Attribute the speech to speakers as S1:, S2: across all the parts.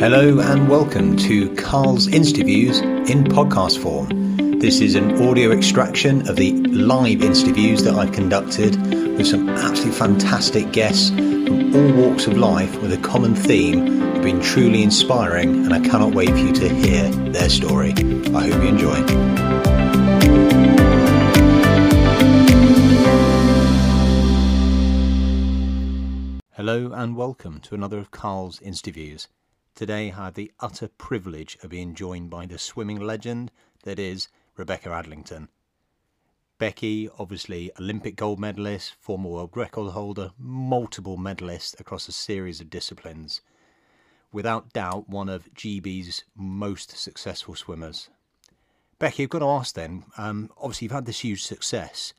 S1: Hello and welcome to Carl's Interviews in podcast form. This is an audio extraction of the live interviews that I've conducted with some absolutely fantastic guests from all walks of life with a common theme have been truly inspiring, and I cannot wait for you to hear their story. I hope you enjoy. Hello and welcome to another of Carl's interviews. Today I have the utter privilege of being joined by the swimming legend that is Rebecca Adlington. Becky, obviously Olympic gold medalist, former world record holder, multiple medalist across a series of disciplines. Without doubt, one of GB's most successful swimmers. Becky, I've got to ask then, um, obviously you've had this huge success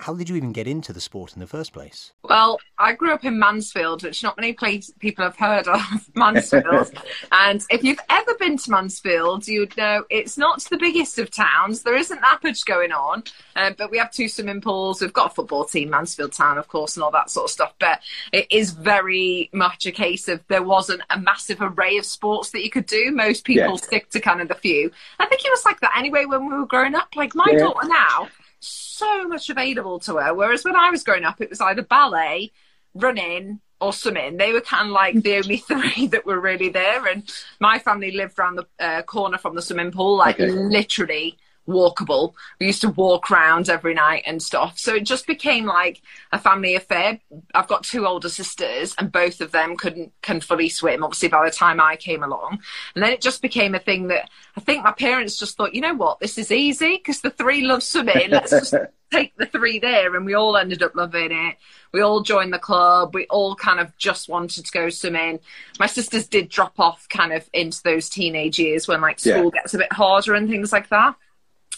S1: how did you even get into the sport in the first place?
S2: Well, I grew up in Mansfield, which not many place, people have heard of, Mansfield. and if you've ever been to Mansfield, you'd know it's not the biggest of towns. There isn't that much going on, um, but we have two swimming pools. We've got a football team, Mansfield Town, of course, and all that sort of stuff. But it is very much a case of there wasn't a massive array of sports that you could do. Most people yeah. stick to kind of the few. I think it was like that anyway when we were growing up. Like my yeah. daughter now so much available to her. Whereas when I was growing up, it was either ballet, running, or swimming. They were kind of like the only three that were really there. And my family lived around the uh, corner from the swimming pool, like okay. literally walkable. We used to walk around every night and stuff. So it just became like a family affair. I've got two older sisters and both of them couldn't can fully swim, obviously by the time I came along. And then it just became a thing that I think my parents just thought, you know what, this is easy because the three love swimming. Let's just take the three there and we all ended up loving it. We all joined the club. We all kind of just wanted to go swimming. My sisters did drop off kind of into those teenage years when like school yeah. gets a bit harder and things like that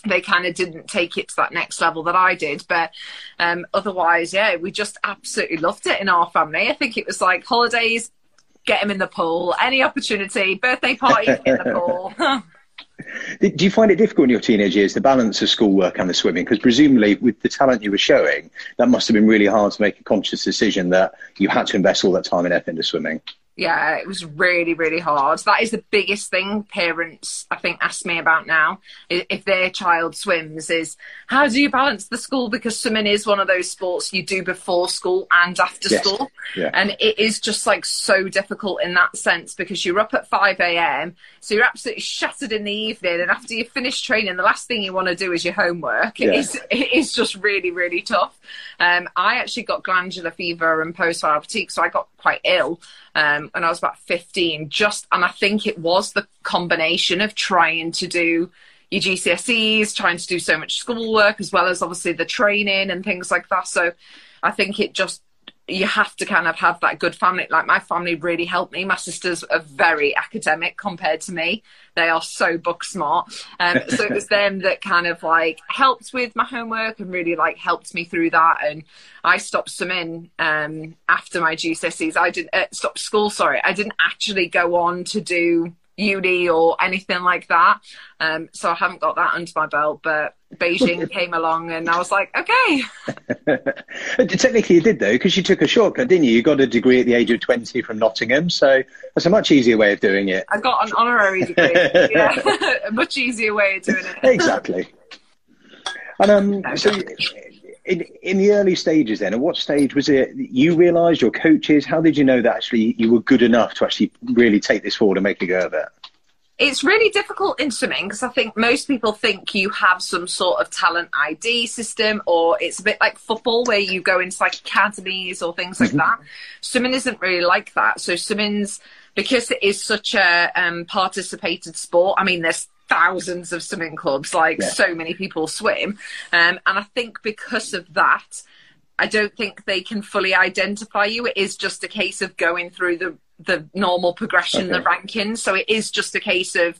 S2: they kind of didn't take it to that next level that I did. But um, otherwise, yeah, we just absolutely loved it in our family. I think it was like holidays, get him in the pool, any opportunity, birthday party in the pool.
S3: Do you find it difficult in your teenage years to balance the schoolwork and the swimming? Because presumably, with the talent you were showing, that must have been really hard to make a conscious decision that you had to invest all that time and effort into swimming
S2: yeah, it was really, really hard. That is the biggest thing parents, I think, ask me about now. If their child swims, is how do you balance the school? Because swimming is one of those sports you do before school and after yes. school. Yeah. And it is just like so difficult in that sense because you're up at 5 a.m. So you're absolutely shattered in the evening. And after you finish training, the last thing you want to do is your homework. It, yeah. is, it is just really, really tough. Um, I actually got glandular fever and post-viral fatigue, so I got quite ill um, when I was about 15. Just, and I think it was the combination of trying to do your GCSEs, trying to do so much schoolwork, as well as obviously the training and things like that. So I think it just you have to kind of have that good family. Like my family really helped me. My sisters are very academic compared to me. They are so book smart. Um, so it was them that kind of like helped with my homework and really like helped me through that. And I stopped swimming um, after my GCSEs. I didn't uh, stop school. Sorry, I didn't actually go on to do uni or anything like that. Um, so I haven't got that under my belt, but Beijing came along and I was like, okay.
S3: Technically, you did though, because you took a shortcut, didn't you? You got a degree at the age of 20 from Nottingham. So that's a much easier way of doing it.
S2: I got an honorary degree. yeah, a much easier way of doing it.
S3: exactly. And um, so in, in the early stages then, at what stage was it you realised, your coaches, how did you know that actually you were good enough to actually really take this forward and make a go of it?
S2: It's really difficult in swimming because I think most people think you have some sort of talent ID system, or it's a bit like football where you go into like academies or things like mm-hmm. that. Swimming isn't really like that. So swimming's because it is such a um, participated sport. I mean, there's thousands of swimming clubs, like yeah. so many people swim. Um, and I think because of that, I don't think they can fully identify you. It is just a case of going through the the normal progression, okay. the rankings. So it is just a case of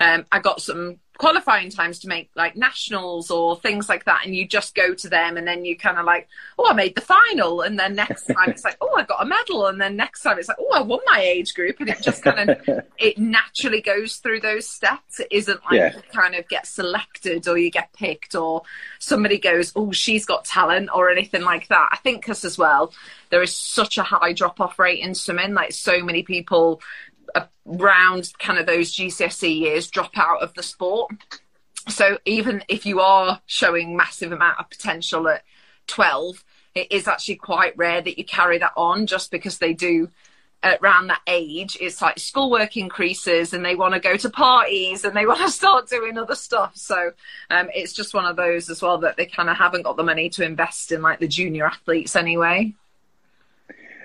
S2: um, I got some qualifying times to make like nationals or things like that and you just go to them and then you kind of like oh i made the final and then next time it's like oh i got a medal and then next time it's like oh i won my age group and it just kind of it naturally goes through those steps it isn't like yeah. you kind of get selected or you get picked or somebody goes oh she's got talent or anything like that i think because as well there is such a high drop off rate in swimming like so many people around kind of those GCSE years drop out of the sport. So even if you are showing massive amount of potential at 12, it is actually quite rare that you carry that on just because they do around that age. It's like schoolwork increases and they want to go to parties and they want to start doing other stuff. So um, it's just one of those as well that they kind of haven't got the money to invest in like the junior athletes anyway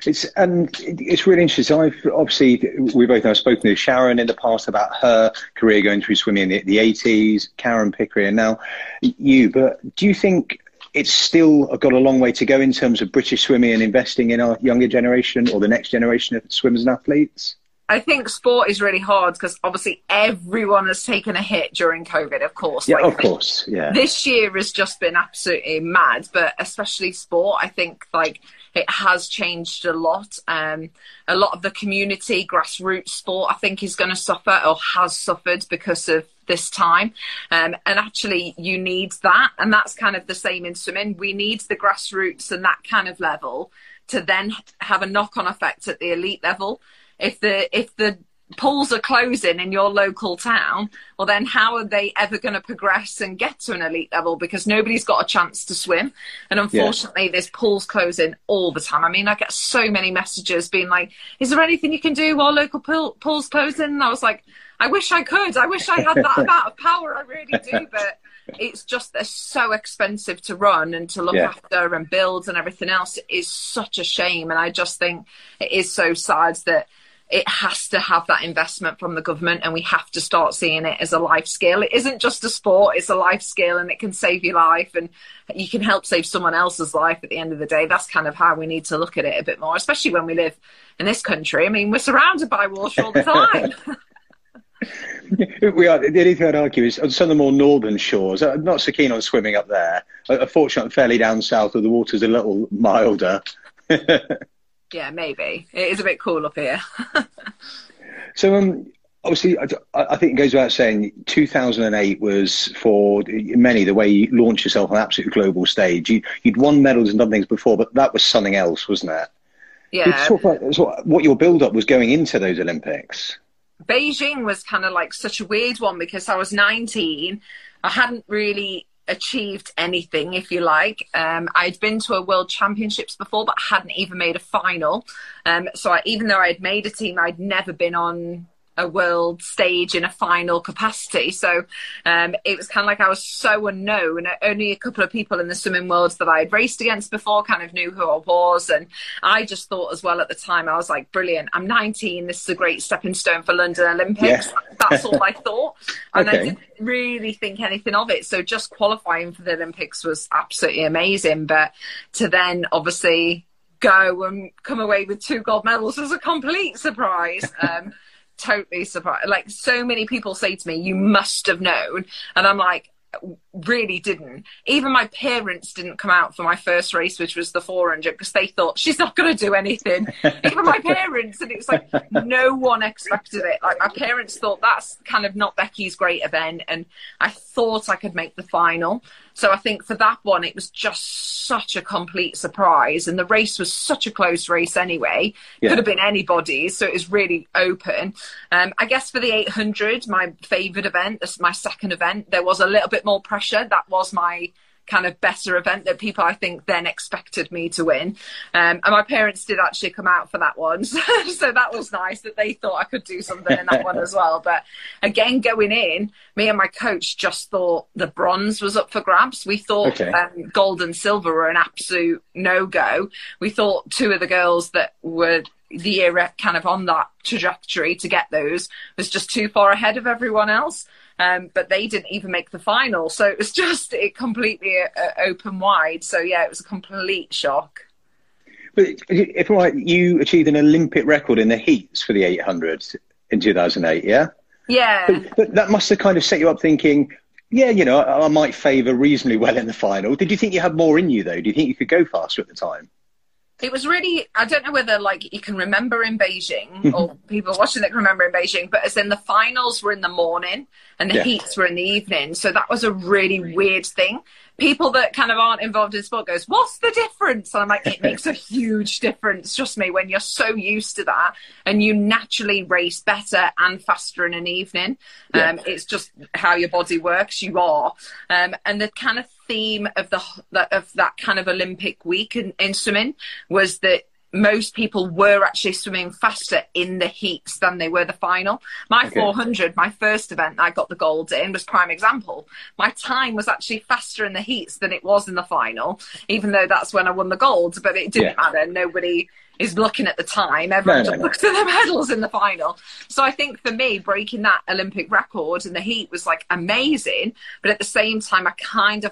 S3: it's and it's really interesting. I've obviously we both have spoken to Sharon in the past about her career going through swimming in the, the 80s, Karen Pickering, and now you. But do you think it's still uh, got a long way to go in terms of British swimming and investing in our younger generation or the next generation of swimmers and athletes?
S2: I think sport is really hard because obviously everyone has taken a hit during COVID, of course.
S3: Yeah, like, of course. Yeah.
S2: This year has just been absolutely mad, but especially sport, I think like it has changed a lot. Um, a lot of the community grassroots sport, I think, is going to suffer or has suffered because of this time. Um, and actually, you need that. And that's kind of the same in swimming. We need the grassroots and that kind of level to then have a knock on effect at the elite level. If the if the pools are closing in your local town, well, then how are they ever going to progress and get to an elite level? Because nobody's got a chance to swim. And unfortunately, yeah. there's pools closing all the time. I mean, I get so many messages being like, is there anything you can do while local pool, pools closing? And I was like, I wish I could. I wish I had that amount of power. I really do. But it's just they're so expensive to run and to look yeah. after and build and everything else. It is such a shame. And I just think it is so sad that it has to have that investment from the government and we have to start seeing it as a life skill. It isn't just a sport, it's a life skill and it can save your life and you can help save someone else's life at the end of the day. That's kind of how we need to look at it a bit more, especially when we live in this country. I mean, we're surrounded by water all the time.
S3: we are. The only thing I'd argue is on some of the more northern shores. I'm not so keen on swimming up there. Uh, Unfortunately, fairly down south, where the water's a little milder.
S2: yeah, maybe it is a bit cool up here.
S3: so, um, obviously, I, I, think it goes without saying, 2008 was for many the way you launched yourself on an absolute global stage. You, would won medals and done things before, but that was something else, wasn't it?
S2: Yeah.
S3: Talk about what your build up was going into those Olympics.
S2: Beijing was kind of like such a weird one because I was 19. I hadn't really achieved anything, if you like. Um, I'd been to a World Championships before, but hadn't even made a final. Um, so I, even though I'd made a team, I'd never been on a world stage in a final capacity. So um, it was kind of like I was so unknown. Only a couple of people in the swimming world that I had raced against before kind of knew who I was. And I just thought as well at the time, I was like, brilliant, I'm 19. This is a great stepping stone for London Olympics. Yeah. That's all I thought. And okay. I didn't really think anything of it. So just qualifying for the Olympics was absolutely amazing. But to then obviously go and come away with two gold medals was a complete surprise. Um, totally surprised. Like so many people say to me, "You must have known," and I'm like, really didn't. Even my parents didn't come out for my first race, which was the 400, because they thought she's not going to do anything. Even my parents, and it was like no one expected it. Like my parents thought that's kind of not Becky's great event, and I thought I could make the final. So I think for that one, it was just such a complete surprise, and the race was such a close race anyway. Yeah. Could have been anybody's, so it was really open. Um, I guess for the 800, my favourite event, this is my second event, there was a little bit more pressure. That was my kind of better event that people I think then expected me to win. Um, and my parents did actually come out for that one. So, so, that was nice that they thought I could do something in that one as well. But again, going in, me and my coach just thought the bronze was up for grabs. We thought okay. um, gold and silver were an absolute no go. We thought two of the girls that were the year kind of on that trajectory to get those was just too far ahead of everyone else. Um, but they didn't even make the final. So it was just it completely uh, open wide. So yeah, it was a complete shock.
S3: But if I'm right, you achieved an Olympic record in the heats for the 800 in 2008, yeah?
S2: Yeah.
S3: But, but that must have kind of set you up thinking, yeah, you know, I, I might favour reasonably well in the final. Did you think you had more in you though? Do you think you could go faster at the time?
S2: It was really i don't know whether like you can remember in beijing or people watching that can remember in beijing but as in the finals were in the morning and the
S3: Yeah.
S2: heats were in the evening. So that was a really? weird thing. People that kind of aren't involved in sport goes what's the difference? And i'm like it makes a huge difference. Trust me when you're so used to that and you naturally race better and faster in an evening
S3: Yeah.
S2: um, it's just how your body works you are. Um, and the kind of theme of the that- of that kind of olympic week in, in swimming was that most people were actually swimming faster in the heats than they were the final. My
S3: Okay.
S2: 400, my first event I got the gold in, was prime example. My time was actually faster in the heats than it was in the final, even though that's when I won the gold. But it didn't
S3: Yeah.
S2: matter. Nobody is looking at the time. Everyone
S3: No, no,
S2: just
S3: no.
S2: looks at the medals in the final. So I think for me, breaking that Olympic record in the heat was like amazing. But at the same time, I kind of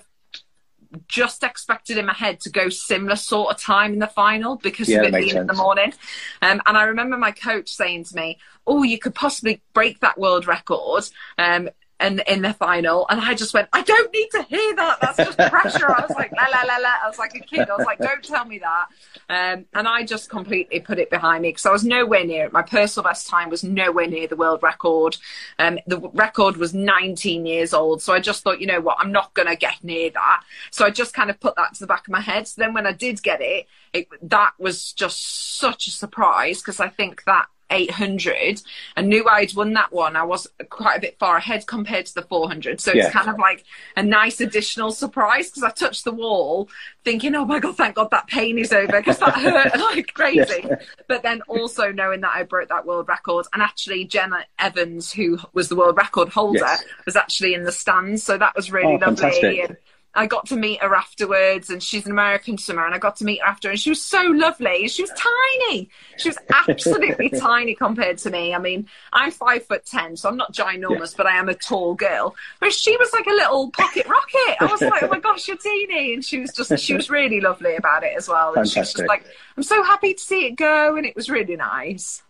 S2: just expected in my head to go similar sort of time in the final because
S3: Yeah,
S2: of it being in the morning. Um, and I remember my coach saying to me, "Oh, you could possibly break that world record." Um, and in the final, and I just went, I don't need to hear that. That's just pressure. I was like, la la la la. I was like a kid. I was like, don't tell me that. Um, and I just completely put it behind me because I was nowhere near it. My personal best time was nowhere near the world record. Um, the record was 19 years old. So I just thought, you know what, I'm not going to get near that. So I just kind of put that to the back of my head. So then when I did get it, it that was just such a surprise because I think that 800 and knew I'd won that one. I was quite a bit far ahead compared to the 400. So
S3: Yeah.
S2: it's kind of like a nice additional surprise because I touched the wall thinking, oh my God, thank God that pain is over because that hurt like crazy. But then also knowing that I broke that world record and actually Janet Evans, who was the world record holder,
S3: Yes.
S2: was actually in the stands. So that was really
S3: Oh,
S2: lovely.
S3: fantastic.
S2: And I got to meet her afterwards, and she's an American swimmer, and I got to meet her after, and she was so lovely. She was tiny. She was absolutely tiny compared to me. I mean, I'm five foot ten, so I'm not ginormous, but I am a tall girl. But she was like a little pocket rocket. I was like, oh my gosh, you're teeny, and she was just, she was really lovely about it as well. And she was just like, I'm so happy to see it go, and it was really nice.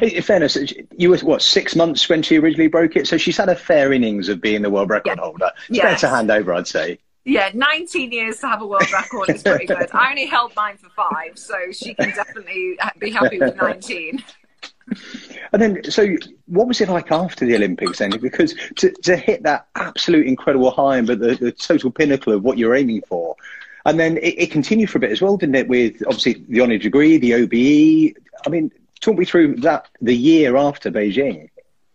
S3: In fairness, you were what six months when she originally broke it, so she's had a fair innings of being the world record
S2: Yeah.
S3: holder. It's
S2: Yes.
S3: to hand over, I'd say.
S2: Yeah, 19 years to have a world record is pretty good. I only held mine for five, so she can definitely be happy with 19.
S3: And then, so what was it like after the Olympics then? Because to, to hit that absolute incredible high and the, the total pinnacle of what you're aiming for, and then it, it continued for a bit as well, didn't it? With obviously the honour degree, the OBE. I mean, talk me through that the year after Beijing.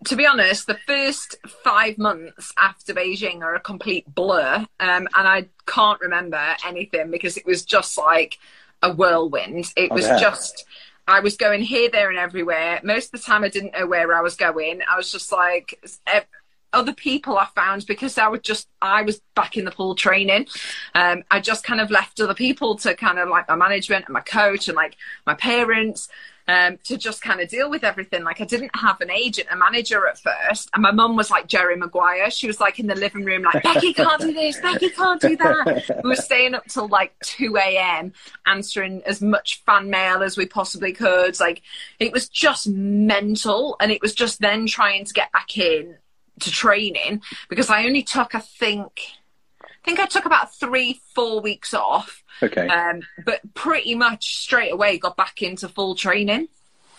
S2: To be honest, the first five months after Beijing are a complete blur, um, and I can't remember anything because it was just like a whirlwind. It was
S3: bet.
S2: just. I was going here, there, and everywhere. Most of the time, I didn't know where I was going. I was just like other people I found because I was just I was back in the pool training. Um, I just kind of left other people to kind of like my management and my coach and like my parents um, to just kind of deal with everything. Like I didn't have an agent, a manager at first, and my mum was like Jerry Maguire. She was like in the living room, like Becky can't do this, Becky can't do that. We were staying up till like two a.m. answering as much fan mail as we possibly could. Like it was just mental, and it was just then trying to get back in to training because I only took, I think, I think I took about three, four weeks off
S3: Okay.
S2: um, but pretty much straight away got back into full training.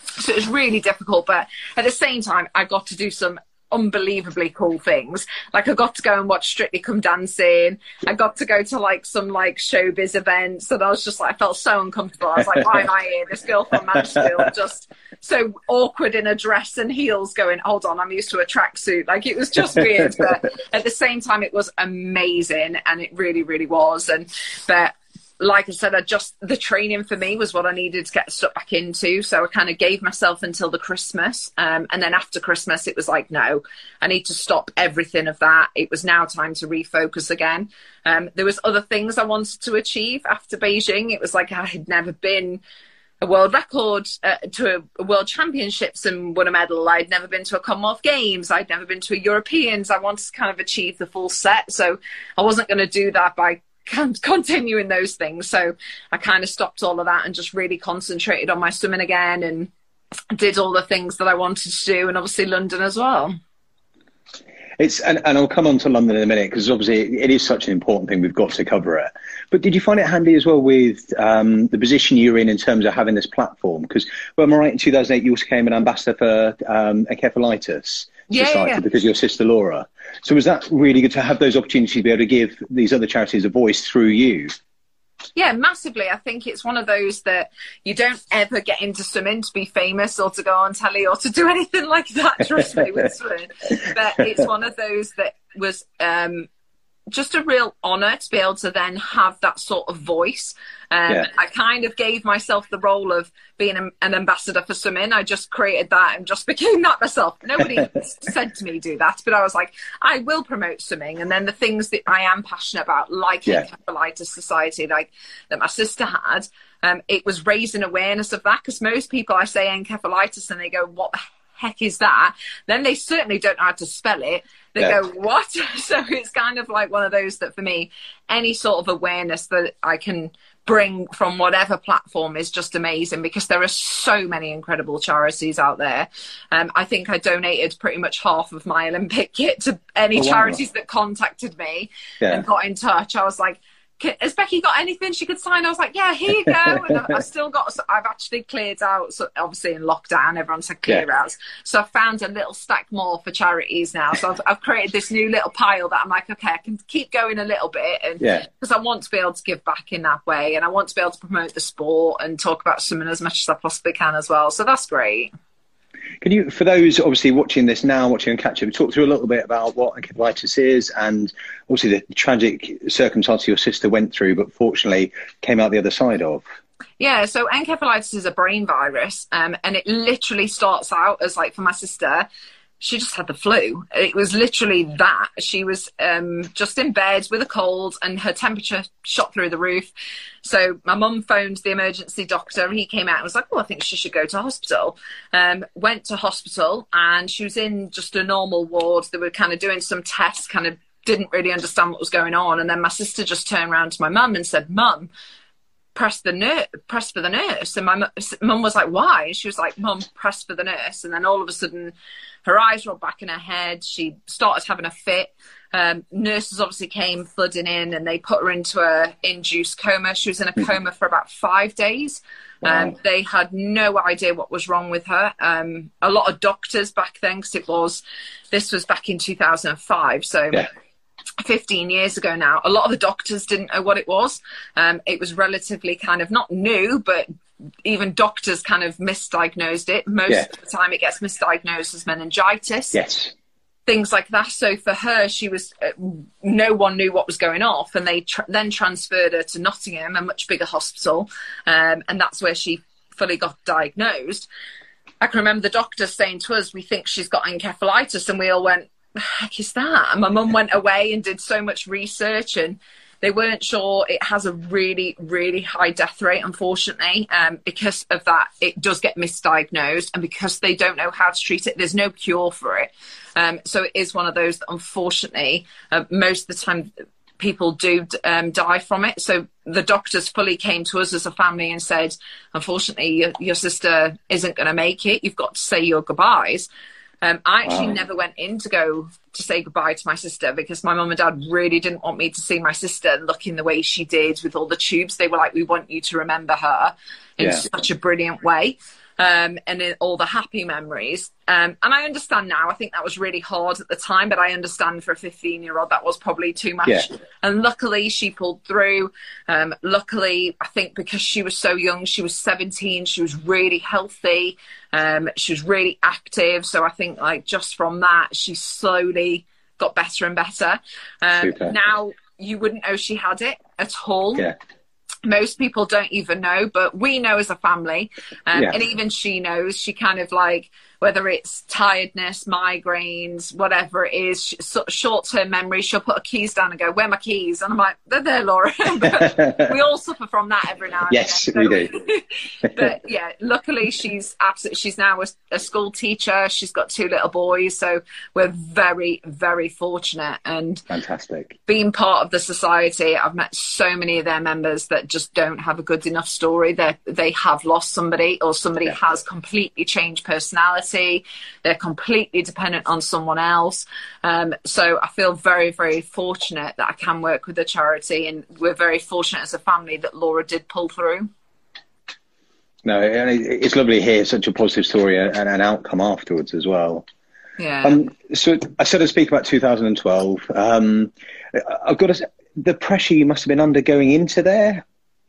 S2: So it was really difficult, but at the same time, I got to do some unbelievably cool things. Like I got to go and watch Strictly Come Dancing. I got to go to like some like showbiz events, and I was just like, I felt so uncomfortable. I was like, why am I here? This girl from Mansfield, just so awkward in a dress and heels, going, hold on, I'm used to a tracksuit. Like it was just weird, but at the same time, it was amazing, and it really, really was. And but like I said, I just the training for me was what I needed to get stuck back into. So I kind of gave myself until the Christmas, um, and then after Christmas, it was like, no, I need to stop everything of that. It was now time to refocus again. Um, there was other things I wanted to achieve after Beijing. It was like I had never been a world record uh, to a, world championships and won a medal. I'd never been to a Commonwealth Games. I'd never been to a Europeans. I wanted to kind of achieve the full set. So I wasn't going to do that by continuing those things. So I kind of stopped all of that and just really concentrated on my swimming again and did all the things that I wanted to do and obviously London as well.
S3: It's and, and I'll come on to London in a minute because obviously it is such an important thing. We've got to cover it. But did you find it handy as well with um, the position you're in in terms of having this platform? Because, well, am I right? In 2008, you also became an ambassador for um, encephalitis
S2: Yeah,
S3: society
S2: yeah.
S3: because your sister Laura. So was that really good to have those opportunities to be able to give these other charities a voice through you?
S2: Yeah, massively. I think it's one of those that you don't ever get into swimming to be famous or to go on telly or to do anything like that. Trust me with swimming, but it's one of those that was um, just a real honour to be able to then have that sort of voice. Um,
S3: Yeah.
S2: I kind of gave myself the role of being an, an ambassador for swimming. I just created that and just became that myself. Nobody said to me do that, but I was like, I will promote swimming. And then the things that I am passionate about, like
S3: Yeah.
S2: Encephalitis Society, like that my sister had, um, it was raising awareness of that because most people I say encephalitis and they go, what the heck is that? Then they certainly don't know how to spell it. They
S3: Yeah.
S2: go, what? So it's kind of like one of those that for me, any sort of awareness that I can bring from whatever platform is just amazing because there are so many incredible charities out there. Um, I think I donated pretty much half of my Olympic kit to any
S3: Oh, wow.
S2: charities that contacted me
S3: Yeah.
S2: and got in touch. I was like, "Can- has Becky got anything she could sign? I was like, yeah, here you go. And I've, I've still got, so I've actually cleared out, so obviously in lockdown, everyone said clear
S3: Yeah.
S2: out. So I found a little stack more for charities now. So I've, I've created this new little pile that I'm like, okay, I can keep going a little bit. And
S3: Yeah.
S2: because I want to be able to give back in that way. And I want to be able to promote the sport and talk about swimming as much as I possibly can as well. So that's great.
S3: Can you, for those obviously watching this now, watching on catch up, talk through a little bit about what encephalitis is and obviously the tragic circumstance your sister went through, but fortunately came out the other side of?
S2: Yeah, so encephalitis is a brain virus, um, and it literally starts out as like for my sister, she just had the flu. It was literally that. She was um, just in bed with a cold, and her temperature shot through the roof. So my mum phoned the emergency doctor, and he came out and was like, "Oh, I think she should go to hospital." Um, went to hospital, and she was in just a normal ward. They were kind of doing some tests, kind of didn't really understand what was going on, and then my sister just turned around to my mum and said, "Mum." Press the nurse, press for the nurse. And my mu- mum was like, why? And she was like, mum, press for the nurse. And then all of a sudden, her eyes rolled back in her head. She started having a fit. Um, nurses obviously came flooding in and they put her into a induced coma. She was in a coma for about five days. Um, they had no idea what was wrong with her. Um, a lot of doctors back then, because it was, this was back in 2005. So
S3: Yeah.
S2: 15 years ago now, a lot of the doctors didn't know what it was. Um, it was relatively kind of not new, but even doctors kind of misdiagnosed it. Most
S3: Yeah.
S2: of the time, it gets misdiagnosed as meningitis,
S3: Yes.
S2: things like that. So for her, she was uh, no one knew what was going off, and they tr- then transferred her to Nottingham, a much bigger hospital, um, and that's where she fully got diagnosed. I can remember the doctor saying to us, "We think she's got encephalitis," and we all went, "The heck is that?" And my mum went away and did so much research, and they weren't sure. It has a really, really high death rate, unfortunately, um, because of that. It does get misdiagnosed, and because they don't know how to treat it, there's no cure for it. Um, so it is one of those that, unfortunately, uh, most of the time people do um, die from it. So the doctors fully came to us as a family and said, unfortunately, your, your sister isn't going to make it. You've got to say your goodbyes. Um, I actually
S3: Wow.
S2: never went in to go to say goodbye to my sister because my mum and dad really didn't want me to see my sister looking the way she did with all the tubes. They were like, we want you to remember her in
S3: Yeah.
S2: such a brilliant way. Um, and in all the happy memories. Um, and I understand now. I think that was really hard at the time, but I understand for a 15 year old that was probably too much.
S3: Yeah.
S2: And luckily, she pulled through. Um, luckily, I think because she was so young, she was 17, she was really healthy, um, she was really active. So I think, like, just from that, she slowly got better and better. Um, now, you wouldn't know she had it at all
S3: Yeah.
S2: Most people don't even know, but we know as a family. Um,
S3: Yeah.
S2: And even she knows, she kind of like, whether it's tiredness, migraines, whatever it is, sh- short term memory, she'll put her keys down and go, Where are my keys? And I'm like, They're there, Laura. we all suffer from that every now and
S3: then.
S2: Yes,
S3: we
S2: do. but yeah, luckily she's absolutely, she's now a, a school teacher. She's got two little boys. So we're very, very fortunate. And
S3: Fantastic.
S2: being part of the society, I've met so many of their members that just don't have a good enough story. They they have lost somebody, or somebody
S3: Yeah.
S2: has completely changed personality. They're completely dependent on someone else. Um, so I feel very, very fortunate that I can work with the charity, and we're very fortunate as a family that Laura did pull through.
S3: No, it's lovely to hear such a positive story and an outcome afterwards as well.
S2: Yeah.
S3: Um, so I said I'd speak about 2012. Um, I've got to say, the pressure you must have been undergoing into there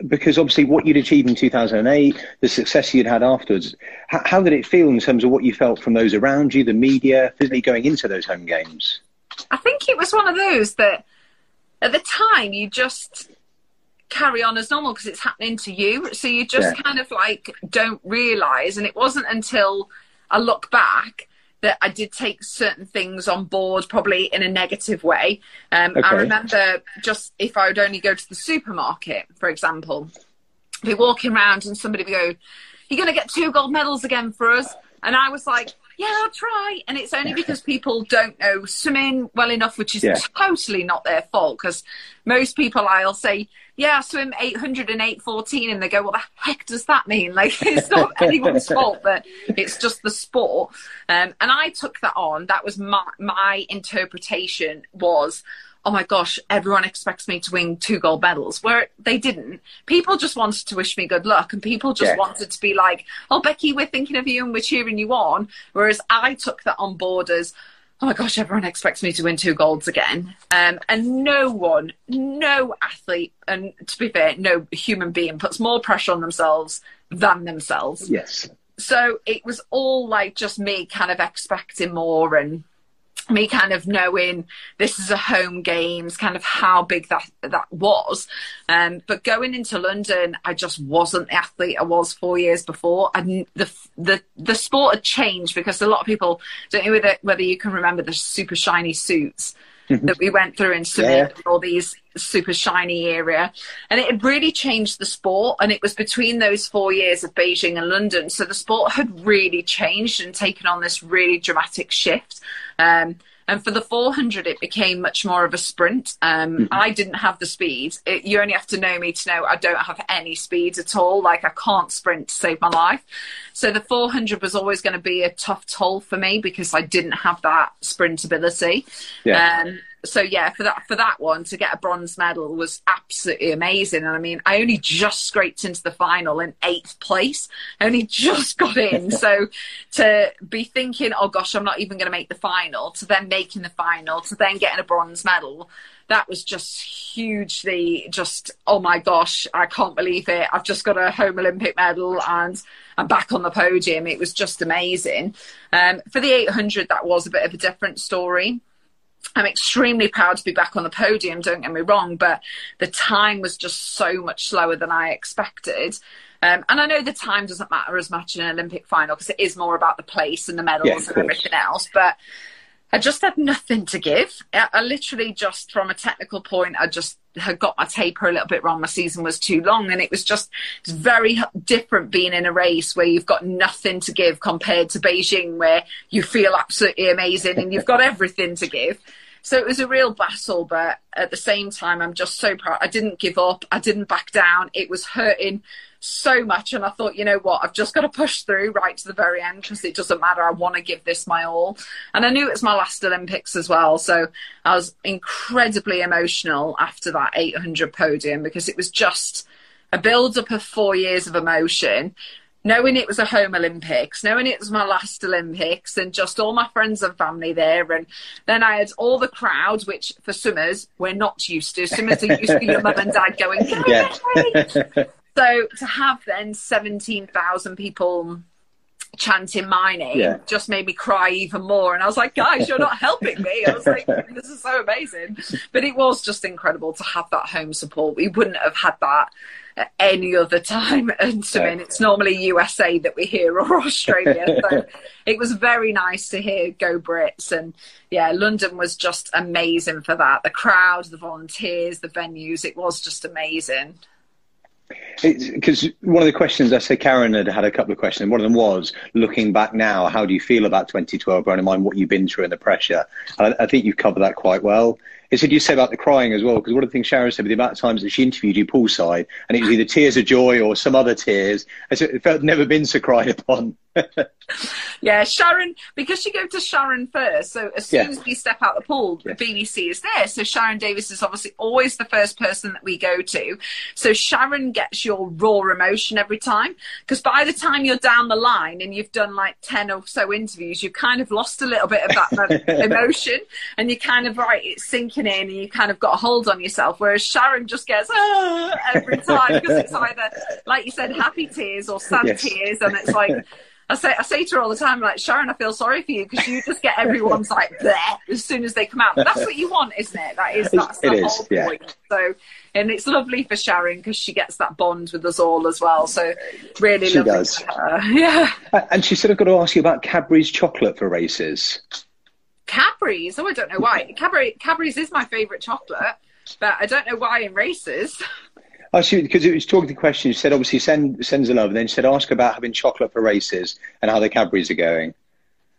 S3: because obviously what you'd achieved in 2008, the success you'd had afterwards, how, how, did it feel in terms of what you felt from those around you, the media, physically going into those home games?
S2: I think it was one of those that at the time you just carry on as normal because it's happening to you. So you just yeah. kind of like don't realize. And it wasn't until I look back that I did take certain things on board, probably in a negative way. Um, okay. I remember just if I would only go to the supermarket, for example, be walking around and somebody would go, "You're going to get two gold medals again for us," and I was like, "Yeah, I'll try." And it's only because people don't know swimming well enough, which is yeah. totally not their fault. Because most people, I'll say, yeah, I swim 800 and 814. And they go, what the heck does that mean? Like, it's not anyone's fault, but it's just the sport. Um, and I took that on. That was my, my interpretation was, oh my gosh, everyone expects me to win two gold medals, where they didn't. People just wanted to wish me good luck, and people just yeah. wanted to be like, oh, Becky, we're thinking of you and we're cheering you on. Whereas I took that on board as, oh my gosh, everyone expects me to win two golds again. Um, and no one, no athlete, and to be fair, no human being puts more pressure on themselves than themselves.
S3: Yes.
S2: So it was all like just me kind of expecting more and me kind of knowing this is a home games, kind of how big that that was. Um, but going into London, I just wasn't the athlete I was four years before. And the the the sport had changed because a lot of people don't know whether, whether you can remember the super shiny suits that we went through in swimming, yeah. all these super shiny area. And it had really changed the sport. And it was between those four years of Beijing and London. So the sport had really changed and taken on this really dramatic shift. Um, and for the 400, it became much more of a sprint. Um, mm-hmm. I didn't have the speed. It, you only have to know me to know I don't have any speed at all. Like I can't sprint to save my life. So the 400 was always going to be a tough toll for me because I didn't have that sprint ability. Yeah. Um, so yeah, for that for that one to get a bronze medal was absolutely amazing. And I mean, I only just scraped into the final in eighth place. I only just got in. so to be thinking, oh gosh, I'm not even going to make the final, to then making the final, to then getting a bronze medal, that was just hugely just oh my gosh, I can't believe it. I've just got a home Olympic medal and I'm back on the podium. It was just amazing. Um, for the 800, that was a bit of a different story. I'm extremely proud to be back on the podium, don't get me wrong, but the time was just so much slower than I expected. Um, and I know the time doesn't matter as much in an Olympic final because it is more about the place and the medals yeah, and everything else. But I just had nothing to give. I, I, literally just, from a technical point, I just had got my taper a little bit wrong. My season was too long, and it was just it's very different being in a race where you've got nothing to give compared to Beijing, where you feel absolutely amazing and you've got everything to give. So it was a real battle, but at the same time, I'm just so proud. I didn't give up. I didn't back down. It was hurting so much. And I thought, you know what? I've just got to push through right to the very end because it doesn't matter. I want to give this my all. And I knew it was my last Olympics as well. So I was incredibly emotional after that 800 podium because it was just a build up of four years of emotion knowing it was a home Olympics, knowing it was my last Olympics, and just all my friends and family there. And then I had all the crowd, which for swimmers, we're not used to. Swimmers are used to your mum and dad going, yeah. so to have then 17,000 people chanting my name yeah. just made me cry even more. And I was like, guys, you're not helping me. I was like, this is so amazing. But it was just incredible to have that home support. We wouldn't have had that at any other time. And so mean, it's normally USA that we hear or Australia. So it was very nice to hear Go Brits. And yeah, London was just amazing for that. The crowd, the volunteers, the venues, it was just amazing
S3: because one of the questions I say Karen had had a couple of questions. One of them was looking back now, how do you feel about 2012? Bearing in mind what you've been through and the pressure, and I, I think you've covered that quite well. It's what you said about the crying as well, because one of the things Sharon said, with the amount of times that she interviewed you poolside, and it was either tears of joy or some other tears, it felt never been so cried upon.
S2: Yeah, Sharon, because you go to Sharon first. So as soon
S3: Yeah.
S2: as we step out the pool,
S3: Yeah.
S2: BBC is there. So Sharon Davies is obviously always the first person that we go to. So Sharon gets your raw emotion every time. Because by the time you're down the line and you've done like 10 or so interviews, you've kind of lost a little bit of that emotion and you're kind of, right, it's sinking in and you kind of got a hold on yourself. Whereas Sharon just gets, ah, every time because it's either, like you said, happy tears or sad
S3: Yes.
S2: tears. And it's like, I say, I say to her all the time, like Sharon, I feel sorry for you because you just get everyone's like bleh as soon as they come out. But that's what you want, isn't it? That is that's the
S3: It is,
S2: whole
S3: yeah.
S2: point. So, and it's lovely for Sharon because she gets that bond with us all as well. So, really
S3: She
S2: lovely.
S3: does.
S2: Yeah,
S3: And she said, I've got to ask you about Cadbury's chocolate for races.
S2: Cadbury's. Oh, I don't know why. Cadbury, Cadbury's is my favourite chocolate, but I don't know why in races.
S3: Oh, she because it was talking to questions. She said, obviously, send sends a love, and then she said, ask about having chocolate for races and how the Cadbury's are going.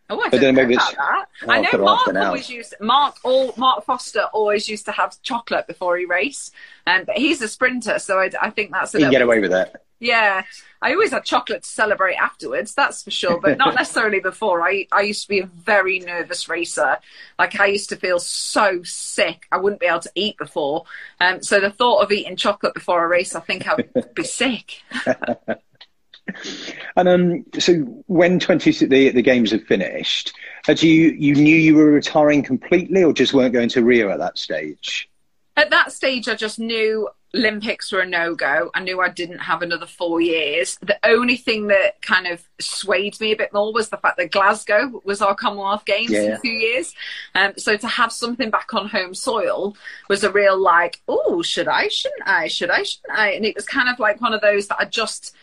S2: Oh, I
S3: But
S2: don't know about that.
S3: Oh,
S2: I
S3: I
S2: know Mark always used Mark all Mark Foster always used to have chocolate before he raced, um, but he's a sprinter, so I, I think that's a
S3: You can get away with that.
S2: Yeah, I always had chocolate to celebrate afterwards. That's for sure, but not necessarily before. I I used to be a very nervous racer. Like I used to feel so sick. I wouldn't be able to eat before. Um, so the thought of eating chocolate before a race, I think I would be sick.
S3: And um, so when twenty the the games had finished, had you you knew you were retiring completely, or just weren't going to Rio at that stage?
S2: At that stage, I just knew Olympics were a no go. I knew I didn't have another four years. The only thing that kind of swayed me a bit more was the fact that Glasgow was our Commonwealth Games
S3: Yeah.
S2: in two years. Um, so to have something back on home soil was a real like, oh, should I? Shouldn't I? Should I? Shouldn't I? And it was kind of like one of those that I just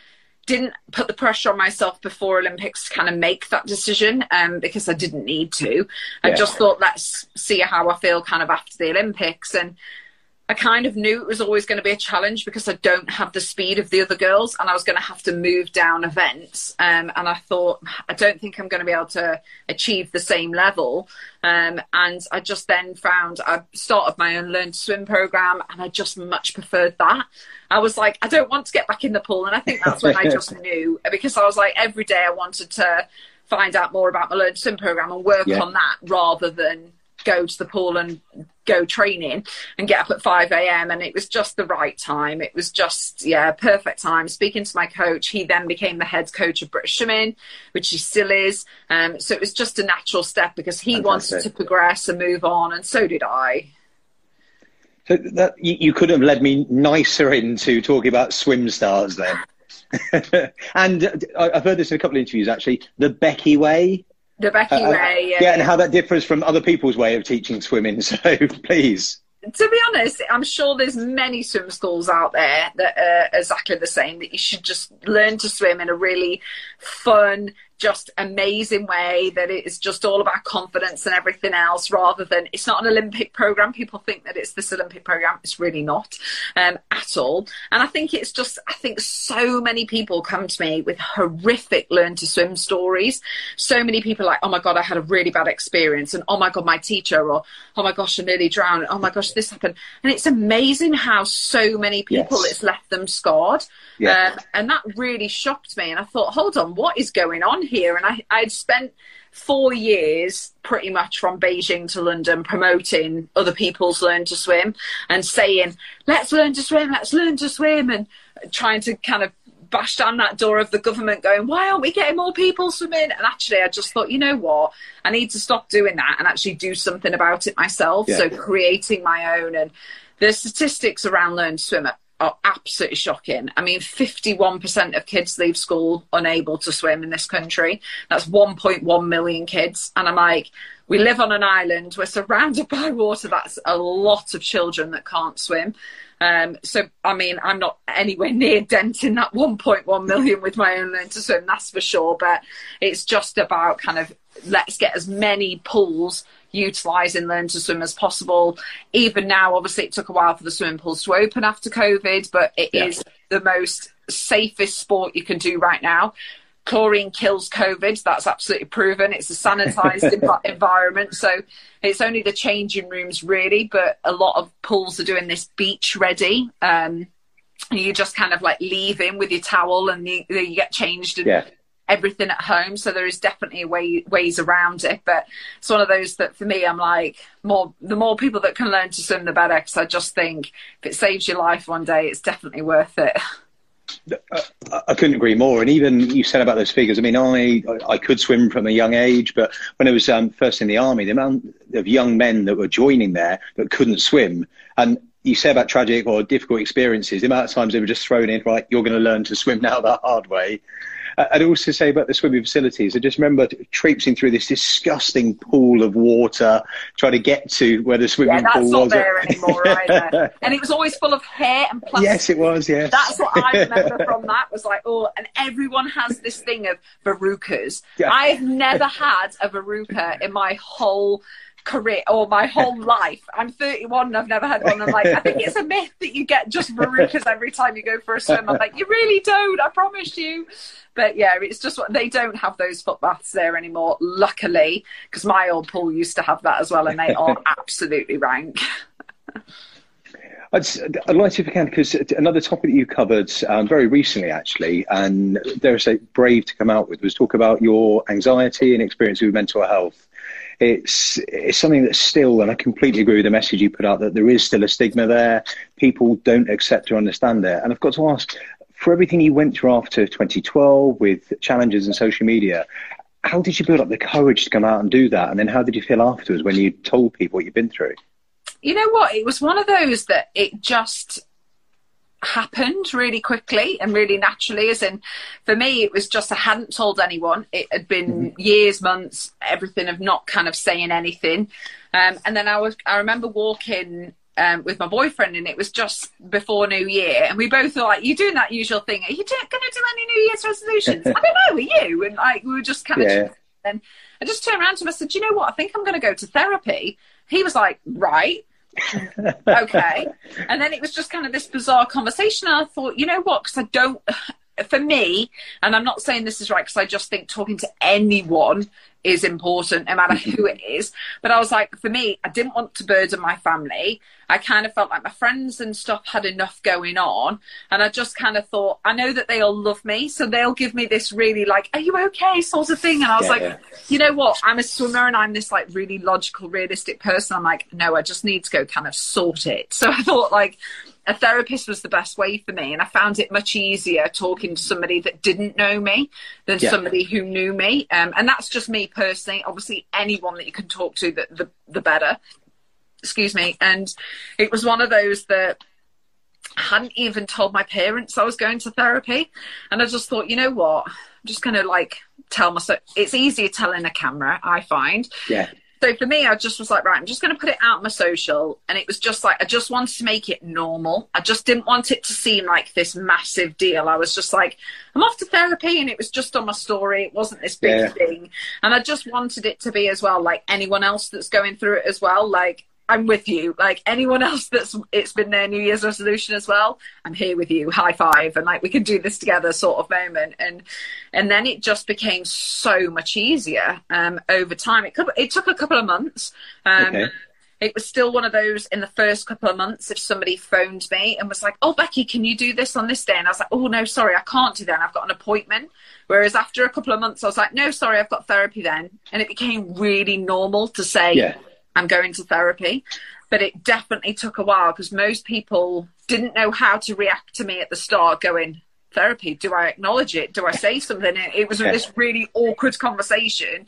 S2: didn't put the pressure on myself before Olympics to kind of make that decision um, because I didn't need to. I
S3: Yeah.
S2: just thought, let's see how I feel kind of after the Olympics. And I kind of knew it was always going to be a challenge because I don't have the speed of the other girls and I was going to have to move down events. Um, and I thought, I don't think I'm going to be able to achieve the same level. Um, and I just then found I started my own learn to swim program and I just much preferred that. I was like, I don't want to get back in the pool. And I think that's when I just knew because I was like, every day I wanted to find out more about my learn to swim program and work
S3: Yeah.
S2: on that rather than go to the pool and go training and get up at 5 a.m. And it was just the right time. It was just, yeah, perfect time. Speaking to my coach, he then became the head coach of British Swimming, which he still is. Um, so it was just a natural step because he wanted to progress and move on, and so did I.
S3: So that you, you could have led me nicer into talking about swim stars then. and uh, I've heard this in a couple of interviews actually. The Becky way,
S2: The Becky
S3: Uh,
S2: Way.
S3: yeah, and how that differs from other people's way of teaching swimming. So please,
S2: to be honest, I'm sure there's many swim schools out there that are exactly the same. That you should just learn to swim in a really fun, just amazing way. That it is just all about confidence and everything else, rather than it's not an Olympic program. People think that it's this Olympic program. It's really not um, at all. And I think it's just, I think so many people come to me with horrific learn to swim stories. So many people are like, oh my god, I had a really bad experience, and oh my god, my teacher, or oh my gosh, I nearly drowned. Oh my gosh, this happened. And it's amazing how so many people
S3: Yes.
S2: it's left them scarred.
S3: Yeah.
S2: Um, and that really shocked me. And I thought, hold on, what is going on here? And I, I'd spent four years pretty much from Beijing to London promoting other people's learn to swim and saying, let's learn to swim, let's learn to swim, and trying to kind of bash down that door of the government going, why aren't we getting more people swimming? And actually, I just thought, you know what? I need to stop doing that and actually do something about it myself.
S3: Yeah.
S2: So creating my own. And the statistics around learn to swim are, absolutely shocking. I mean, 51% of kids leave school unable to swim in this country. That's 1.1 million kids. And I'm like, we live on an island. We're surrounded by water. That's a lot of children that can't swim. Um, so, I mean, I'm not anywhere near denting that 1.1 million with my own learn to swim, that's for sure. But it's just about kind of let's get as many pools utilising learn to swim as possible. Even now, obviously, it took a while for the swimming pools to open after COVID, but it is
S3: Yeah.
S2: the most safest sport you can do right now. Chlorine kills COVID. That's absolutely proven. It's a sanitized environment. So it's only the changing rooms, really. But a lot of pools are doing this beach ready. Um, you just kind of like leave in with your towel and you, you get changed and
S3: yeah,
S2: everything at home. So there is definitely way, ways around it. But it's one of those that for me, I'm like, more the more people that can learn to swim, the better. Because I just think if it saves your life one day, it's definitely worth it.
S3: I couldn't agree more. And even you said about those figures. I mean, I I could swim from a young age, but when I was um, first in the army, the amount of young men that were joining there that couldn't swim, and you say about tragic or difficult experiences, the amount of times they were just thrown in, right, you're going to learn to swim now the hard way. I'd also say about the swimming facilities, I just remember traipsing through this disgusting pool of water, trying to get to where the swimming
S2: yeah, that's
S3: pool
S2: not
S3: was.
S2: there anymore either. and it was always full of hair and plastic.
S3: Yes, it was, yes.
S2: That's what I remember from that was like, oh, and everyone has this thing of verrucas.
S3: Yeah.
S2: I've never had a verruca in my whole career or my whole life. I'm 31 and I've never had one. I'm like, I think it's a myth that you get just verrucas every time you go for a swim. I'm like, you really don't, I promise you. But yeah, it's just what they don't have those foot baths there anymore, luckily, because my old pool used to have that as well, and they are absolutely rank.
S3: I'd, I'd like to, if I can, because another topic that you covered um, very recently, actually, and dare I say, brave to come out with, was talk about your anxiety and experience with mental health. It's it's something that's still, and I completely agree with the message you put out that there is still a stigma there. People don't accept or understand it, and I've got to ask, for everything you went through after 2012 with challenges and social media, how did you build up the courage to come out and do that? And then how did you feel afterwards when you told people what you've been through?
S2: You know what? It was one of those that it just happened really quickly and really naturally as in for me it was just i hadn't told anyone it had been mm-hmm. years months everything of not kind of saying anything um, and then i was i remember walking um, with my boyfriend, and it was just before New Year, and we both were like, "You doing that usual thing? Are you going to do any New Year's resolutions?" I don't know. Are you? And like we were just kind of.
S3: Yeah.
S2: And I just turned around to him. I said, "You know what? I think I'm going to go to therapy." He was like, "Right." okay. And then it was just kind of this bizarre conversation. And I thought, you know what? Because I don't, for me, and I'm not saying this is right because I just think talking to anyone is important no matter who it is. But I was like, for me, I didn't want to burden my family. I kind of felt like my friends and stuff had enough going on. And I just kind of thought, I know that they all love me. So they'll give me this really like, are you okay? sort of thing. And I was
S3: Yeah,
S2: like,
S3: yeah.
S2: you know what? I'm a swimmer and I'm this like really logical, realistic person. I'm like, no, I just need to go kind of sort it. So I thought like, a therapist was the best way for me and i found it much easier talking to somebody that didn't know me than
S3: Yeah.
S2: somebody who knew me. Um, and that's just me personally. Obviously anyone that you can talk to the, the, the better. Excuse me. And it was one of those that I hadn't even told my parents I was going to therapy. And I just thought you know what? I'm just going to like tell myself it's easier telling a camera I find.
S3: Yeah.
S2: So for me, I just was like, right, I'm just going to put it out on my social. And it was just like, I just wanted to make it normal. I just didn't want it to seem like this massive deal. I was just like, I'm off to therapy. And it was just on my story. It wasn't this big
S3: Yeah.
S2: thing. And I just wanted it to be as well, like anyone else that's going through it as well. Like, I'm with you. Like anyone else that's it's been their New Year's resolution as well. I'm here with you. High five, and like we can do this together, sort of moment. And and then it just became so much easier um, over time. It it took a couple of months. Um,
S3: Okay.
S2: It was still one of those in the first couple of months. If somebody phoned me and was like, "Oh, Becky, can you do this on this day?" and I was like, "Oh no, sorry, I can't do that. I've got an appointment." Whereas after a couple of months, I was like, "No, sorry, I've got therapy then," and it became really normal to say,
S3: Yeah.
S2: I'm going to therapy. But it definitely took a while because most people didn't know how to react to me at the start, going, Therapy, do I acknowledge it? Do I say something? It, was this really awkward conversation.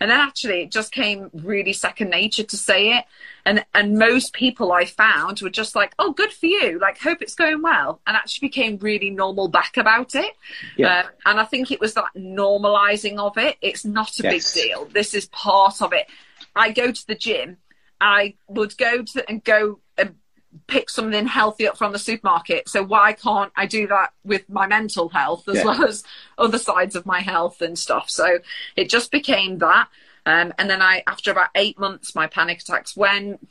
S2: And then actually it just came really second nature to say it. And and most people I found were just like, Oh, good for you. Like, hope it's going well. And actually became really normal back about it.
S3: Yeah.
S2: Uh, and I think it was that normalizing of it. It's not a
S3: Yes.
S2: big deal. This is part of it. I go to the gym. I would go to and go and pick something healthy up from the supermarket. So why can't I do that with my mental health as
S3: Yeah.
S2: well as other sides of my health and stuff? So it just became that. Um, and then I, after about eight months, my panic attacks went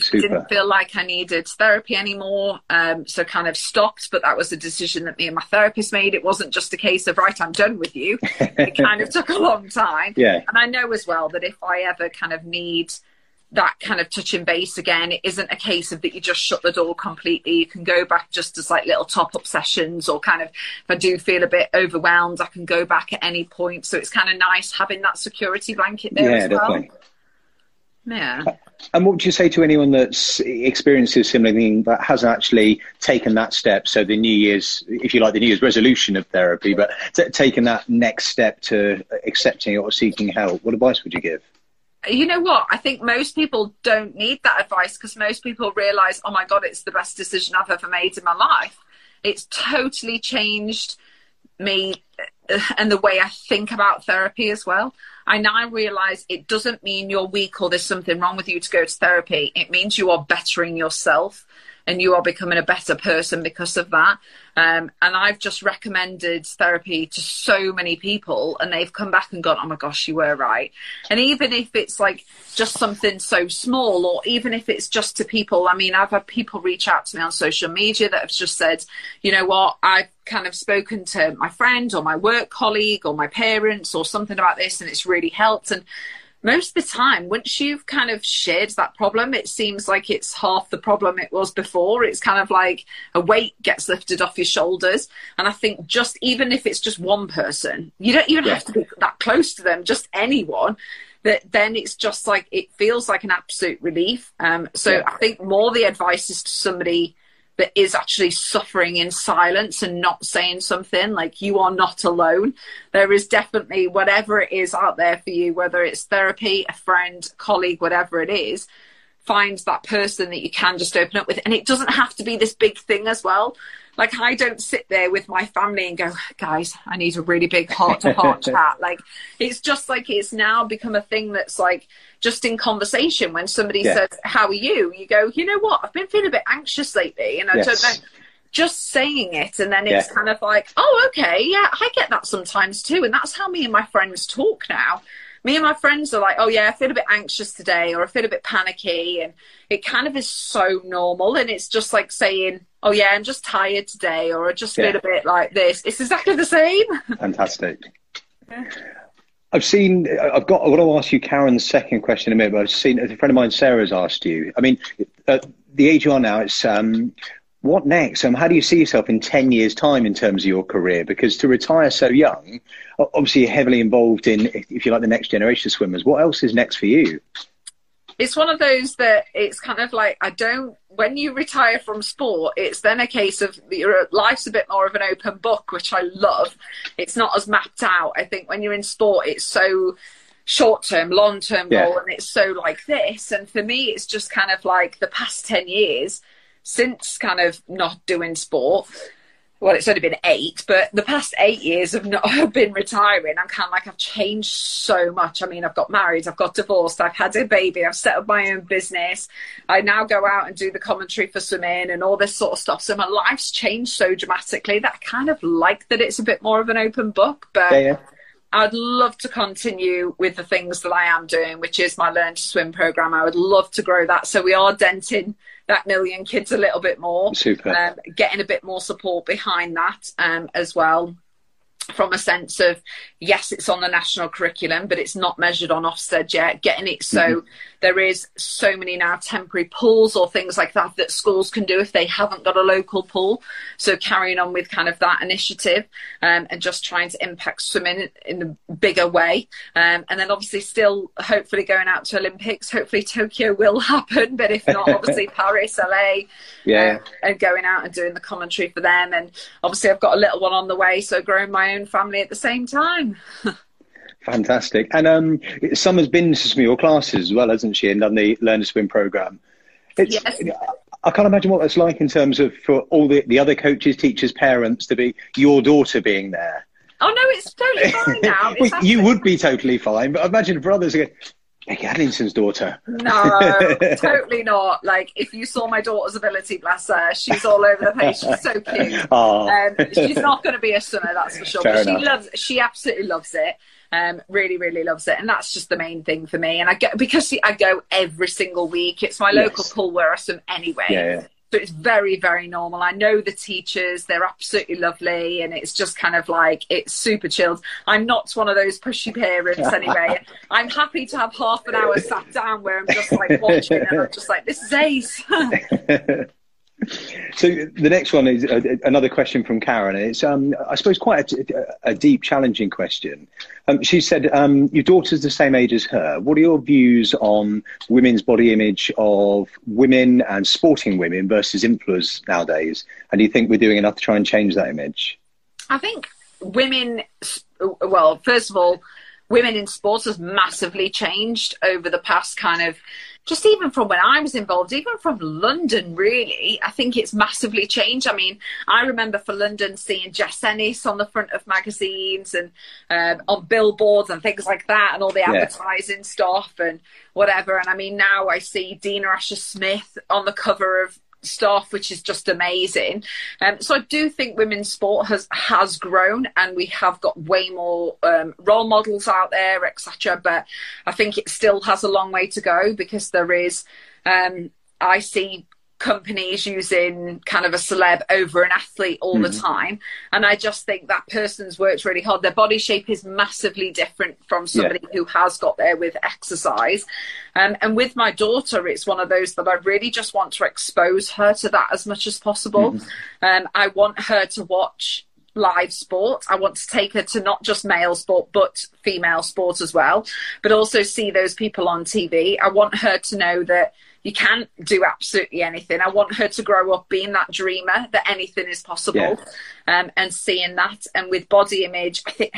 S3: Super.
S2: didn't feel like I needed therapy anymore. Um, so kind of stopped, but that was a decision that me and my therapist made. It wasn't just a case of, right, I'm done with you. It kind of took a long time.
S3: Yeah.
S2: And I know as well that if I ever kind of need that kind of touching base again. It isn't a case of that you just shut the door completely. You can go back just as like little top up sessions or kind of if I do feel a bit overwhelmed, I can go back at any point. So it's kind of nice having that security blanket there
S3: yeah,
S2: as well.
S3: definitely.
S2: Yeah.
S3: And what would you say to anyone that's experiences similar thing that hasn't actually taken that step? So the New Year's, if you like, the New Year's resolution of therapy, but t- taken that next step to accepting it or seeking help. What advice would you give?
S2: you know what? I think most people don't need that advice because most people realize, oh my God, it's the best decision I've ever made in my life. It's totally changed me uh, and the way I think about therapy as well. I now realize it doesn't mean you're weak or there's something wrong with you to go to therapy. It means you are bettering yourself and you are becoming a better person because of that. Um, and I've just recommended therapy to so many people, and they've come back and gone, "Oh my gosh, you were right." And even if it's like just something so small, or even if it's just to people, I mean, I've had people reach out to me on social media that have just said, "You know what? I've kind of spoken to my friend or my work colleague or my parents or something about this, and it's really helped." And most of the time, once you've kind of shared that problem, it seems like it's half the problem it was before. It's kind of like a weight gets lifted off your shoulders. And I think just even if it's just one person, you don't even yeah. have to be that close to them, just anyone. That then it's just like it feels like an absolute relief. Um, so yeah. I think more the advice is to somebody that is actually suffering in silence and not saying something like you are not alone. There is definitely whatever it is out there for you whether it's therapy a friend colleague whatever it is find that person that you can just open up with. And it doesn't have to be this big thing as well like I don't sit there with my family and go, guys, I need a really big heart to heart chat. Like it's just like it's now become a thing that's like just in conversation when somebody yeah. says, How are you? You go, you know what, I've been feeling a bit anxious lately and I yes. don't know just saying it and then it's yeah. kind of like, Oh, okay, yeah, I get that sometimes too. And that's how me and my friends talk now me and my friends are like, oh yeah, I feel a bit anxious today, or I feel a bit panicky, and it kind of is so normal, and it's just like saying, oh yeah, I'm just tired today, or I just feel yeah. a bit like this. It's exactly the same.
S3: Fantastic. Yeah. I've seen. I've got. I want to ask you Karen's second question in a minute. But I've seen a friend of mine, Sarah's asked you. I mean, at the age you are now, it's um, what next? Um, how do you see yourself in 10 years' time in terms of your career? Because to retire so young, obviously you're heavily involved in, if you like, the next generation of swimmers. What else is next for you?
S2: It's one of those that it's kind of like, I don't, when you retire from sport, it's then a case of your life's a bit more of an open book, which I love. It's not as mapped out. I think when you're in sport, it's so short term, long term goal, and it's so like this. And for me, it's just kind of like the past 10 years since kind of not doing sport, well, it's only been eight, but the past eight years of not have been retiring, I'm kind of like I've changed so much. I mean, I've got married, I've got divorced, I've had a baby, I've set up my own business. I now go out and do the commentary for swimming and all this sort of stuff. So my life's changed so dramatically that I kind of like that it's a bit more of an open book. But yeah, yeah. I'd love to continue with the things that I am doing, which is my Learn to Swim program. I would love to grow that. So we are denting that million kids a little bit more.
S3: Super.
S2: Um, getting a bit more support behind that um, as well from a sense of yes it's on the national curriculum but it's not measured on ofsted yet. Getting it so mm-hmm. there is so many now temporary pools or things like that that schools can do if they haven't got a local pool. So carrying on with kind of that initiative um, and just trying to impact swimming in a bigger way. Um, and then obviously still hopefully going out to olympics. Hopefully tokyo will happen but if not obviously paris la
S3: yeah.
S2: um, and going out and doing the commentary for them. And obviously i've got a little one on the way so growing my own own family at the same time.
S3: Fantastic. And um, Summer's been to some of your classes as well, hasn't she, and done the Learn to Swim program? It's, yes. I can't imagine what that's like in terms of for all the, the other coaches, teachers, parents to be your daughter being there.
S2: Oh no, it's totally fine now.
S3: well, you would be totally fine, but I imagine brothers again. Becky Adlington's daughter.
S2: No, totally not. Like, if you saw my daughter's ability, bless her, she's all over the place. She's so cute. Um, she's not going to be a swimmer, that's for sure. Fair but enough. she loves. She absolutely loves it. Um, really, really loves it, and that's just the main thing for me. And I get because I go every single week. It's my local yes. pool where I swim anyway.
S3: Yeah, yeah.
S2: So it's very, very normal. I know the teachers, they're absolutely lovely, and it's just kind of like it's super chilled. I'm not one of those pushy parents anyway. I'm happy to have half an hour sat down where I'm just like watching and I'm just like, this is ace.
S3: So the next one is uh, another question from Karen. It's, um, I suppose, quite a, a deep, challenging question. Um, she said, um, "Your daughter's the same age as her. What are your views on women's body image of women and sporting women versus influencers nowadays? And do you think we're doing enough to try and change that image?"
S2: I think women. Well, first of all, women in sports has massively changed over the past kind of just even from when I was involved, even from London, really, I think it's massively changed. I mean, I remember for London seeing Jess Ennis on the front of magazines and um, on billboards and things like that, and all the advertising yeah. stuff and whatever. And I mean, now I see Dina Asher Smith on the cover of stuff, which is just amazing. Um, so I do think women's sport has has grown, and we have got way more um, role models out there, etc. But I think it still has a long way to go because there is. Um, I see companies using kind of a celeb over an athlete all mm the mm-hmm. time. And I just think that person's worked really hard. Their body shape is massively different from somebody yeah. who has got there with exercise. Um, and with my daughter, it's one of those that I really just want to expose her to that as much as possible. mm Um, I want her to watch live sport. I want to take her to not just male sport, but female sport as well, but also see those people on TV. I want her to know that you can't do absolutely anything. I want her to grow up being that dreamer that anything is possible, yeah. um, and seeing that. And with body image, I think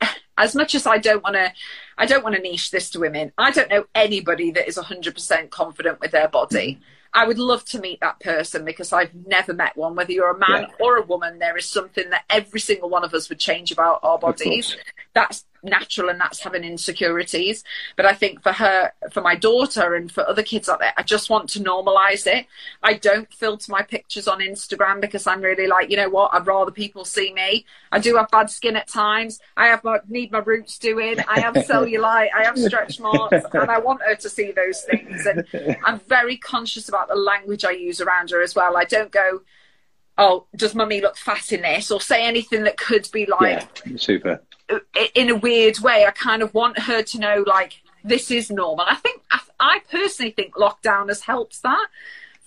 S2: as much as I don't want to, I don't want to niche this to women. I don't know anybody that is hundred percent confident with their body. Mm-hmm. I would love to meet that person because I've never met one. Whether you're a man yeah. or a woman, there is something that every single one of us would change about our bodies. That's natural and that's having insecurities. But I think for her, for my daughter and for other kids out there, I just want to normalize it. I don't filter my pictures on Instagram because I'm really like, you know what, I'd rather people see me. I do have bad skin at times. I have my, need my roots doing. I have cellulite. I have stretch marks and I want her to see those things. And I'm very conscious about the language I use around her as well. I don't go, oh, does mummy look fat in this? Or say anything that could be like
S3: yeah, super uh,
S2: in a weird way, I kind of want her to know like this is normal. I think I, I personally think lockdown has helped that.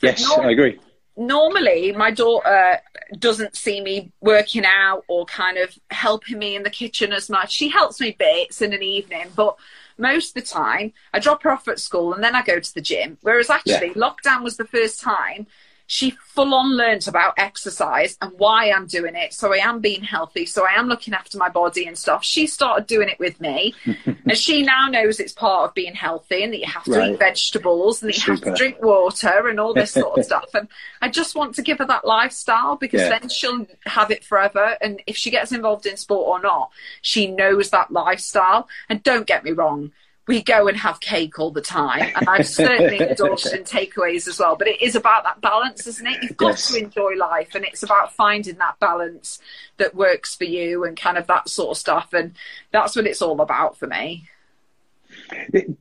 S3: Yes, I agree.
S2: Normally, my daughter doesn't see me working out or kind of helping me in the kitchen as much. She helps me bits in an evening, but most of the time I drop her off at school and then I go to the gym. Whereas actually, yeah. lockdown was the first time she full on learnt about exercise and why I'm doing it. So I am being healthy. So I am looking after my body and stuff. She started doing it with me. and she now knows it's part of being healthy and that you have to right. eat vegetables and that you Super. have to drink water and all this sort of stuff. And I just want to give her that lifestyle because yeah. then she'll have it forever. And if she gets involved in sport or not, she knows that lifestyle. And don't get me wrong, we go and have cake all the time. And I've certainly indulged in takeaways as well. But it is about that balance, isn't it? You've got yes. to enjoy life and it's about finding that balance that works for you and kind of that sort of stuff. And that's what it's all about for me.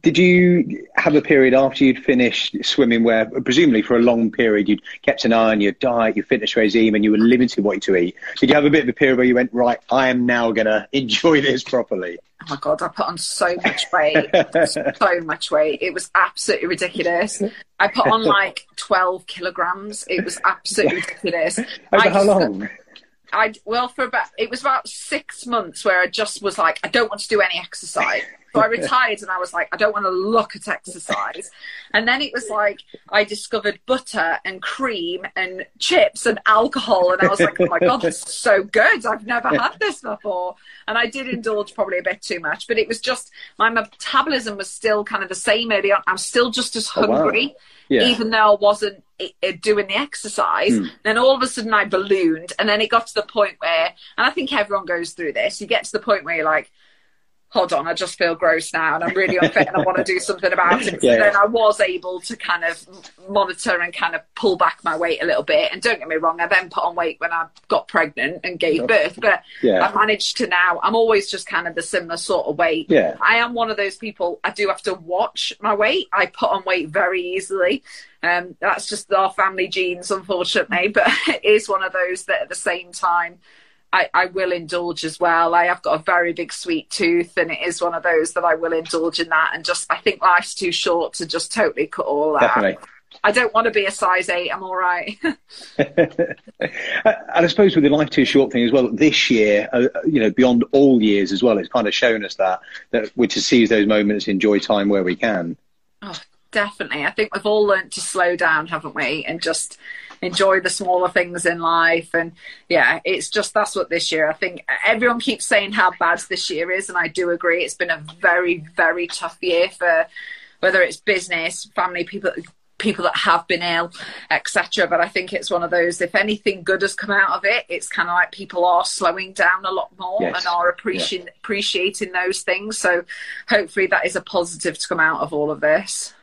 S3: Did you have a period after you'd finished swimming where, presumably for a long period, you'd kept an eye on your diet, your fitness regime, and you were limited what you to eat? Did you have a bit of a period where you went, right, I am now going to enjoy this properly?
S2: Oh my God, I put on so much weight. so much weight. It was absolutely ridiculous. I put on like 12 kilograms. It was absolutely ridiculous.
S3: Over how long?
S2: I well for about it was about six months where I just was like I don't want to do any exercise. So I retired and I was like, I don't want to look at exercise. And then it was like, I discovered butter and cream and chips and alcohol. And I was like, oh my God, this is so good. I've never had this before. And I did indulge probably a bit too much, but it was just my metabolism was still kind of the same early on. I'm still just as hungry. Oh, wow. Yeah. even though I wasn't eh, eh, doing the exercise. Mm. Then all of a sudden I ballooned, and then it got to the point where, and I think everyone goes through this. You get to the point where you're like, hold on, I just feel gross now and I'm really unfit and I want to do something about it. So
S3: Yeah.
S2: then I was able to kind of monitor and kind of pull back my weight a little bit. And don't get me wrong, I then put on weight when I got pregnant and gave birth. But
S3: Yeah.
S2: I managed to now, I'm always just kind of the similar sort of weight.
S3: Yeah.
S2: I am one of those people, I do have to watch my weight. I put on weight very easily. Um, that's just our family genes, unfortunately. But it is one of those that at the same time, I, I will indulge as well. I have got a very big sweet tooth, and it is one of those that I will indulge in that. And just, I think life's too short to just totally cut all that.
S3: Definitely.
S2: I don't want to be a size eight. I'm all right.
S3: and I suppose with the life too short thing as well, this year, uh, you know, beyond all years as well, it's kind of shown us that that we're to seize those moments, enjoy time where we can.
S2: Oh, definitely. I think we've all learned to slow down, haven't we? And just enjoy the smaller things in life. And yeah, it's just that's what this year. I think everyone keeps saying how bad this year is, and I do agree. It's been a very, very tough year for whether it's business, family, people. People that have been ill, etc. But I think it's one of those. If anything good has come out of it, it's kind of like people are slowing down a lot more
S3: Yes.
S2: and are appreciating appreciating those things. So hopefully that is a positive to come out of all of this.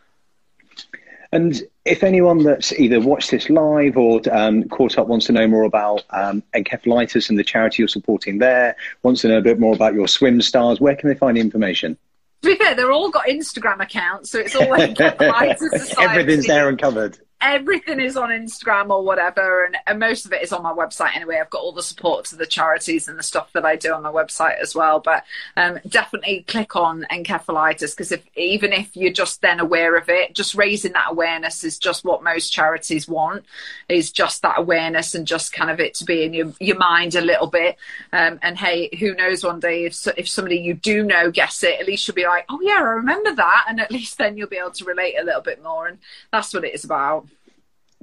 S3: And if anyone that's either watched this live or um, caught up wants to know more about um, encephalitis and the charity you're supporting there, wants to know a bit more about your swim stars, where can they find the information?
S2: To be fair, they're all got Instagram accounts, so it's all encephalitis.
S3: Everything's there and covered.
S2: Everything is on Instagram or whatever, and, and most of it is on my website anyway. I've got all the support to the charities and the stuff that I do on my website as well. But um, definitely click on encephalitis because if even if you're just then aware of it, just raising that awareness is just what most charities want. Is just that awareness and just kind of it to be in your your mind a little bit. Um, and hey, who knows? One day if if somebody you do know gets it, at least you'll be like, oh yeah, I remember that, and at least then you'll be able to relate a little bit more. And that's what it is about.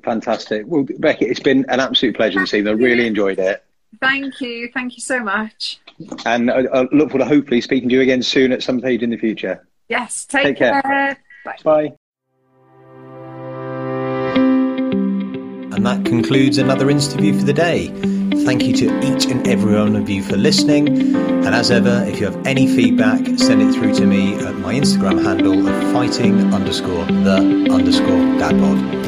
S3: Fantastic. Well, Becky, it's been an absolute pleasure this evening. I really enjoyed it.
S2: Thank you. Thank you so much.
S3: And I, I look forward to hopefully speaking to you again soon at some stage in the future.
S2: Yes. Take,
S3: Take care.
S2: care. Bye.
S3: Bye.
S1: And that concludes another interview for the day. Thank you to each and every one of you for listening. And as ever, if you have any feedback, send it through to me at my Instagram handle of fighting underscore the underscore dadbod.